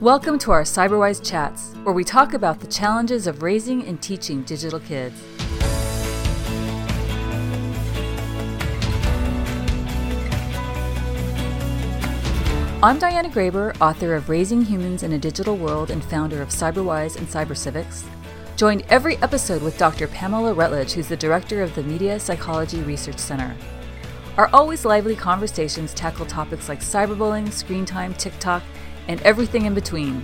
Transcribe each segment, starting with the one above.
Welcome to our Cyberwise Chats, where we talk about the challenges of raising and teaching digital kids. I'm Diana Graber, author of Raising Humans in a Digital World and founder of Cyberwise and Cybercivics. Join every episode with Dr. Pamela Rutledge, who's the director of the Media Psychology Research Center. Our always lively conversations tackle topics like cyberbullying, screen time, TikTok, and everything in between.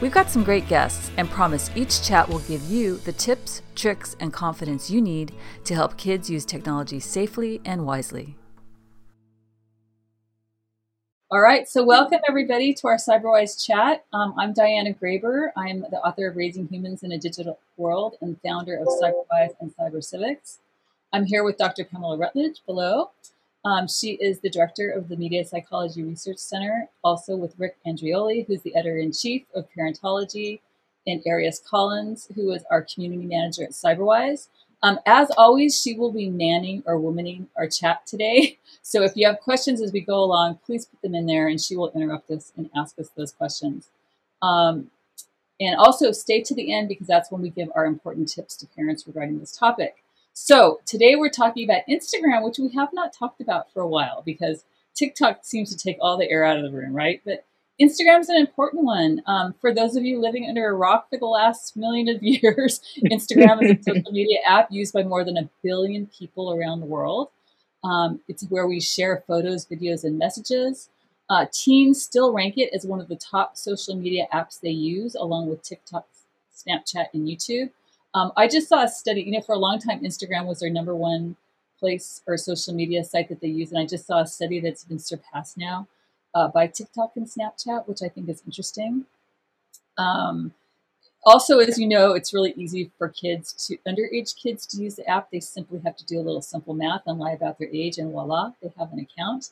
We've got some great guests and promise each chat will give you the tips, tricks, and confidence you need to help kids use technology safely and wisely. All right, so welcome everybody to our CyberWise chat. Um, I'm Diana Graber. I'm the author of Raising Humans in a Digital World and founder of CyberWise and Cybercivics. I'm here with Dr. Pamela Rutledge below. Um, she is the director of the Media Psychology Research Center, also with Rick Andreoli, who's the editor in chief of Parentology, and Arias Collins, who is our community manager at CyberWise. Um, as always, she will be manning or womaning our chat today. So if you have questions as we go along, please put them in there and she will interrupt us and ask us those questions. Um, and also stay to the end because that's when we give our important tips to parents regarding this topic. So today we're talking about Instagram, which we have not talked about for a while because TikTok seems to take all the air out of the room, right? But Instagram is an important one. Um, for those of you living under a rock for the last million of years, Instagram is a social media app used by more than a billion people around the world. Um, it's where we share photos, videos, and messages. Uh, teens still rank it as one of the top social media apps they use, along with TikTok, Snapchat, and YouTube. Um, I just saw a study, you know, for a long time, Instagram was their number one place or social media site that they use. And I just saw a study that's been surpassed now uh, by TikTok and Snapchat, which I think is interesting. Um, also, as you know, it's really easy for kids to underage kids to use the app. They simply have to do a little simple math and lie about their age, and voila, they have an account.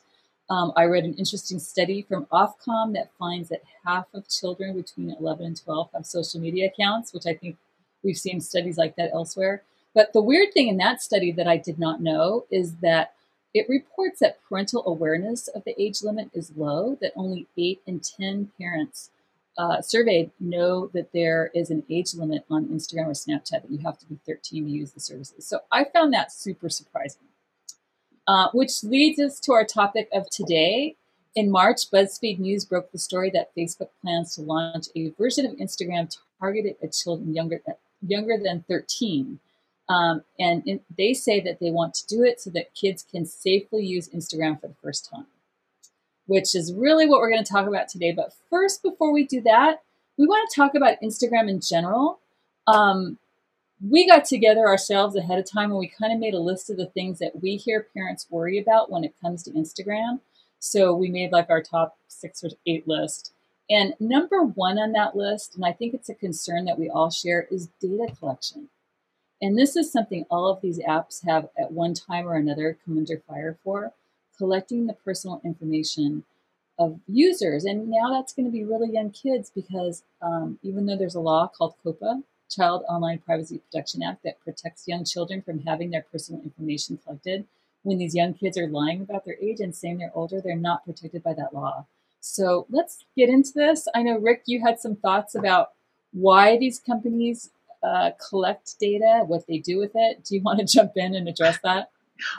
Um, I read an interesting study from Ofcom that finds that half of children between 11 and 12 have social media accounts, which I think we've seen studies like that elsewhere. But the weird thing in that study that I did not know is that it reports that parental awareness of the age limit is low, that only 8 in 10 parents uh, surveyed know that there is an age limit on Instagram or Snapchat that you have to be 13 to use the services. So I found that super surprising. Uh, which leads us to our topic of today. In March, BuzzFeed News broke the story that Facebook plans to launch a version of Instagram targeted at children younger, younger than 13. Um, and in, they say that they want to do it so that kids can safely use Instagram for the first time, which is really what we're going to talk about today. But first, before we do that, we want to talk about Instagram in general. Um, we got together ourselves ahead of time and we kind of made a list of the things that we hear parents worry about when it comes to Instagram. So we made like our top six or eight list. And number one on that list, and I think it's a concern that we all share, is data collection. And this is something all of these apps have at one time or another come under fire for collecting the personal information of users. And now that's going to be really young kids because um, even though there's a law called COPPA, Child Online Privacy Protection Act, that protects young children from having their personal information collected, when these young kids are lying about their age and saying they're older, they're not protected by that law. So let's get into this. I know, Rick, you had some thoughts about why these companies uh, collect data, what they do with it. Do you want to jump in and address that?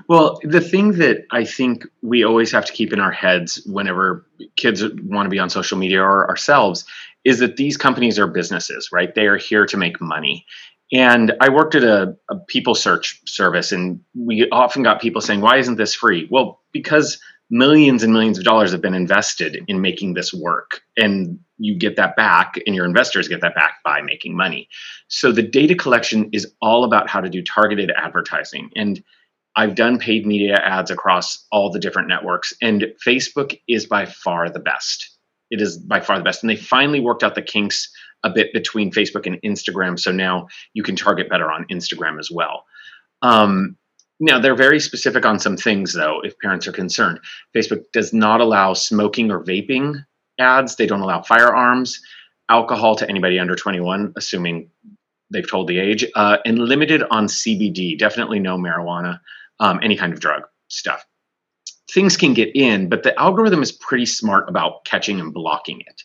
Well, the thing that I think we always have to keep in our heads whenever kids want to be on social media or ourselves is that these companies are businesses, right? They are here to make money. And I worked at a, a people search service, and we often got people saying, Why isn't this free? Well, because millions and millions of dollars have been invested in making this work. And you get that back and your investors get that back by making money. So the data collection is all about how to do targeted advertising. And i've done paid media ads across all the different networks and facebook is by far the best. It is by far the best. And they finally worked out the kinks a bit between facebook and instagram. So now you can target better on instagram as well. Um, now, they're very specific on some things, though, if parents are concerned. Facebook does not allow smoking or vaping ads, they don't allow firearms, alcohol to anybody under 21, assuming they've told the age, uh, and limited on CBD, definitely no marijuana, um, any kind of drug stuff. Things can get in, but the algorithm is pretty smart about catching and blocking it.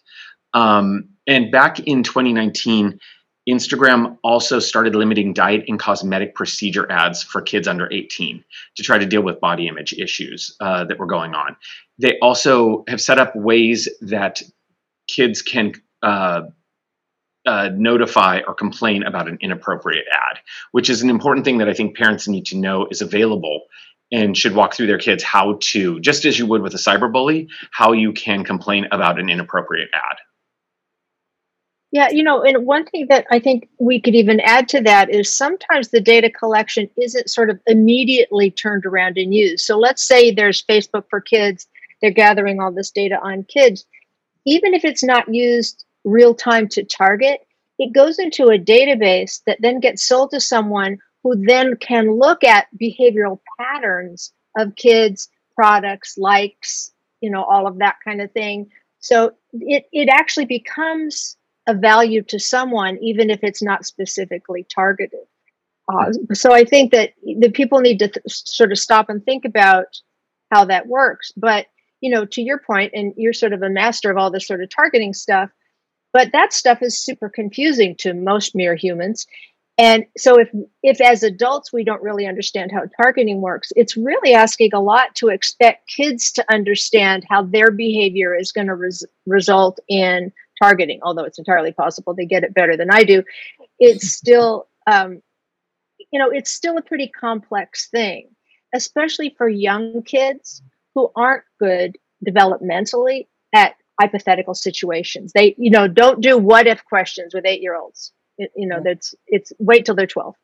Um, and back in 2019, Instagram also started limiting diet and cosmetic procedure ads for kids under 18 to try to deal with body image issues uh, that were going on. They also have set up ways that kids can uh, uh, notify or complain about an inappropriate ad, which is an important thing that I think parents need to know is available and should walk through their kids how to, just as you would with a cyberbully, how you can complain about an inappropriate ad. Yeah, you know, and one thing that I think we could even add to that is sometimes the data collection isn't sort of immediately turned around and used. So let's say there's Facebook for kids, they're gathering all this data on kids. Even if it's not used real time to target, it goes into a database that then gets sold to someone who then can look at behavioral patterns of kids, products, likes, you know, all of that kind of thing. So it, it actually becomes a value to someone, even if it's not specifically targeted. Uh, so I think that the people need to th- sort of stop and think about how that works. But you know, to your point, and you're sort of a master of all this sort of targeting stuff, but that stuff is super confusing to most mere humans. And so if if as adults we don't really understand how targeting works, it's really asking a lot to expect kids to understand how their behavior is going to res- result in targeting, although it's entirely possible they get it better than I do, it's still, um, you know, it's still a pretty complex thing, especially for young kids who aren't good developmentally at hypothetical situations. They, you know, don't do what if questions with eight year olds. You know, that's it's wait till they're 12.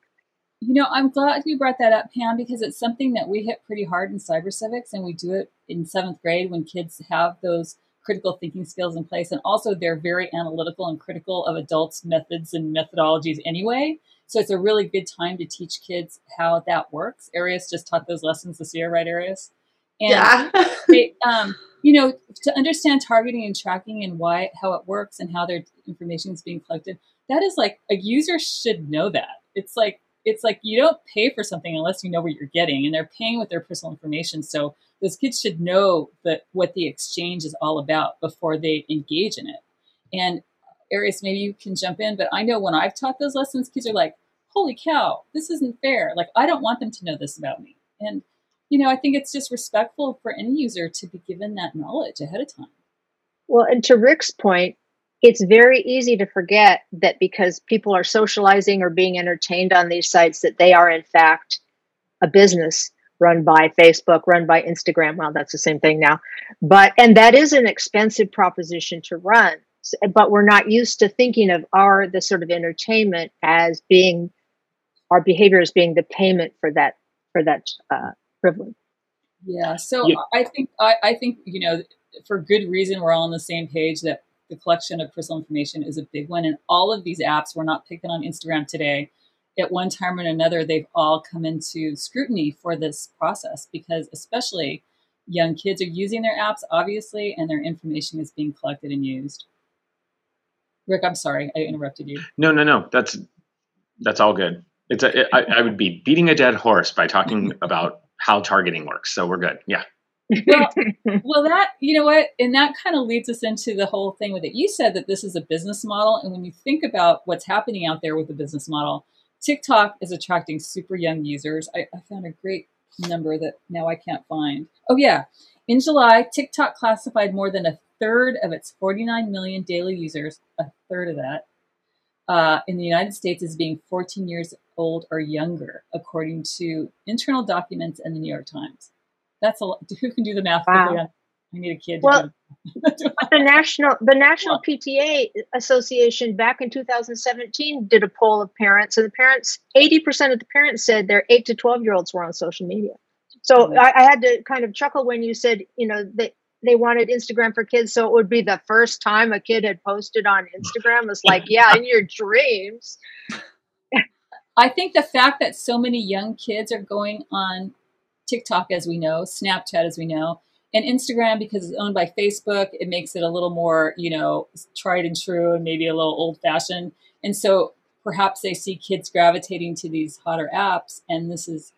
You know, I'm glad you brought that up, Pam, because it's something that we hit pretty hard in cyber civics, and we do it in seventh grade when kids have those critical thinking skills in place. And also, they're very analytical and critical of adults' methods and methodologies anyway. So it's a really good time to teach kids how that works. Arius just taught those lessons this year, right, Arius? And yeah. they, um, you know, to understand targeting and tracking and why, how it works and how their information is being collected, that is like a user should know that. It's like it's like you don't pay for something unless you know what you're getting, and they're paying with their personal information. So those kids should know that what the exchange is all about before they engage in it. And Arius, maybe you can jump in, but I know when I've taught those lessons, kids are like, "Holy cow, this isn't fair! Like I don't want them to know this about me." And you know, I think it's just respectful for any user to be given that knowledge ahead of time. Well, and to Rick's point, it's very easy to forget that because people are socializing or being entertained on these sites that they are in fact a business run by Facebook, run by Instagram. Well, that's the same thing now. But and that is an expensive proposition to run. But we're not used to thinking of our the sort of entertainment as being our behavior as being the payment for that for that uh, privilege. Yeah. So yeah. I think I, I think you know for good reason we're all on the same page that the collection of personal information is a big one. And all of these apps, we're not picking on Instagram today. At one time or another, they've all come into scrutiny for this process because, especially young kids, are using their apps, obviously, and their information is being collected and used. Rick, I'm sorry, I interrupted you. No, no, no. That's that's all good. It's a, it, I, I would be beating a dead horse by talking about how targeting works. So we're good. Yeah well, well, that you know what, and that kind of leads us into the whole thing with it. You said that this is a business model, and when you think about what's happening out there with the business model, TikTok is attracting super young users. I, I found a great number that now I can't find. Oh yeah, in July, TikTok classified more than a third of its 49 million daily users, a third of that, uh, in the United States as being 14 years old or younger, according to internal documents in the New York Times. That's a lot. Who can do the math? Wow. I need a kid. Well, the national the National PTA Association back in 2017 did a poll of parents, and the parents 80 percent of the parents said their eight to 12 year olds were on social media. So mm-hmm. I, I, had to kind of chuckle when you said, you know, that they wanted Instagram for kids, so it would be the first time a kid had posted on Instagram. It's like, yeah, in your dreams. I think the fact that so many young kids are going on TikTok, as we know, Snapchat, as we know, and Instagram because it's owned by Facebook. It makes it a little more, you know, tried and true and maybe a little old fashioned. And so perhaps they see kids gravitating to these hotter apps, and this is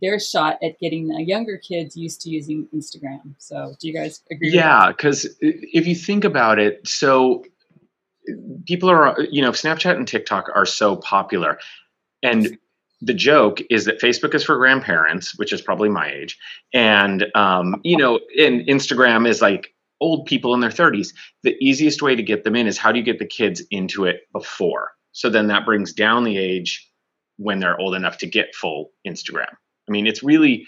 their shot at getting the younger kids used to using Instagram. So, do you guys agree? Yeah, because if you think about it, so people are you know snapchat and tiktok are so popular and the joke is that facebook is for grandparents which is probably my age and um, you know and instagram is like old people in their 30s the easiest way to get them in is how do you get the kids into it before? So then that brings down the age when they're old enough to get full instagram. I mean it's really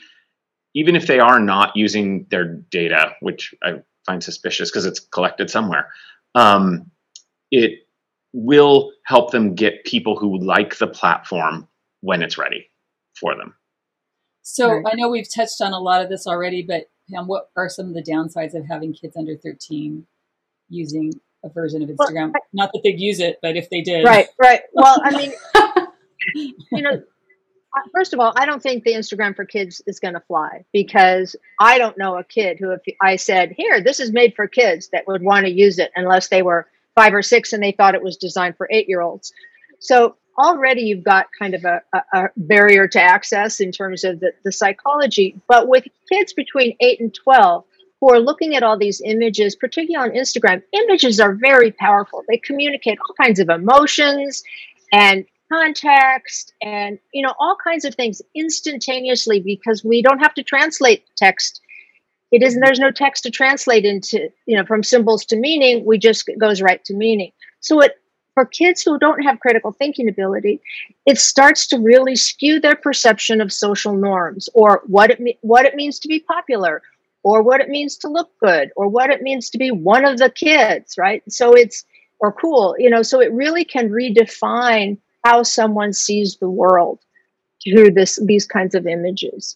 even if they are not using their data which i find suspicious because it's collected somewhere um, it will help them get people who like the platform when it's ready for them. So right. I know we've touched on a lot of this already, but Pam, what are some of the downsides of having kids under 13 using a version of Instagram? Well, I, Not that they'd use it, but if they did. Right, right. Well, I mean, you know, uh, first of all, I don't think the Instagram for kids is going to fly because I don't know a kid who, if I said, here, this is made for kids, that would want to use it unless they were five or six and they thought it was designed for eight year olds. So already you've got kind of a, a, barrier to access in terms of the, the psychology. But with kids between eight and 12 who are looking at all these images, particularly on Instagram, images are very powerful. They communicate all kinds of emotions and context and you know all kinds of things instantaneously because we don't have to translate text it isn't there's no text to translate into you know from symbols to meaning we just goes right to meaning so it for kids who don't have critical thinking ability it starts to really skew their perception of social norms or what it me- what it means to be popular or what it means to look good or what it means to be one of the kids right? So it's or cool you know so it really can redefine how someone sees the world through this these kinds of images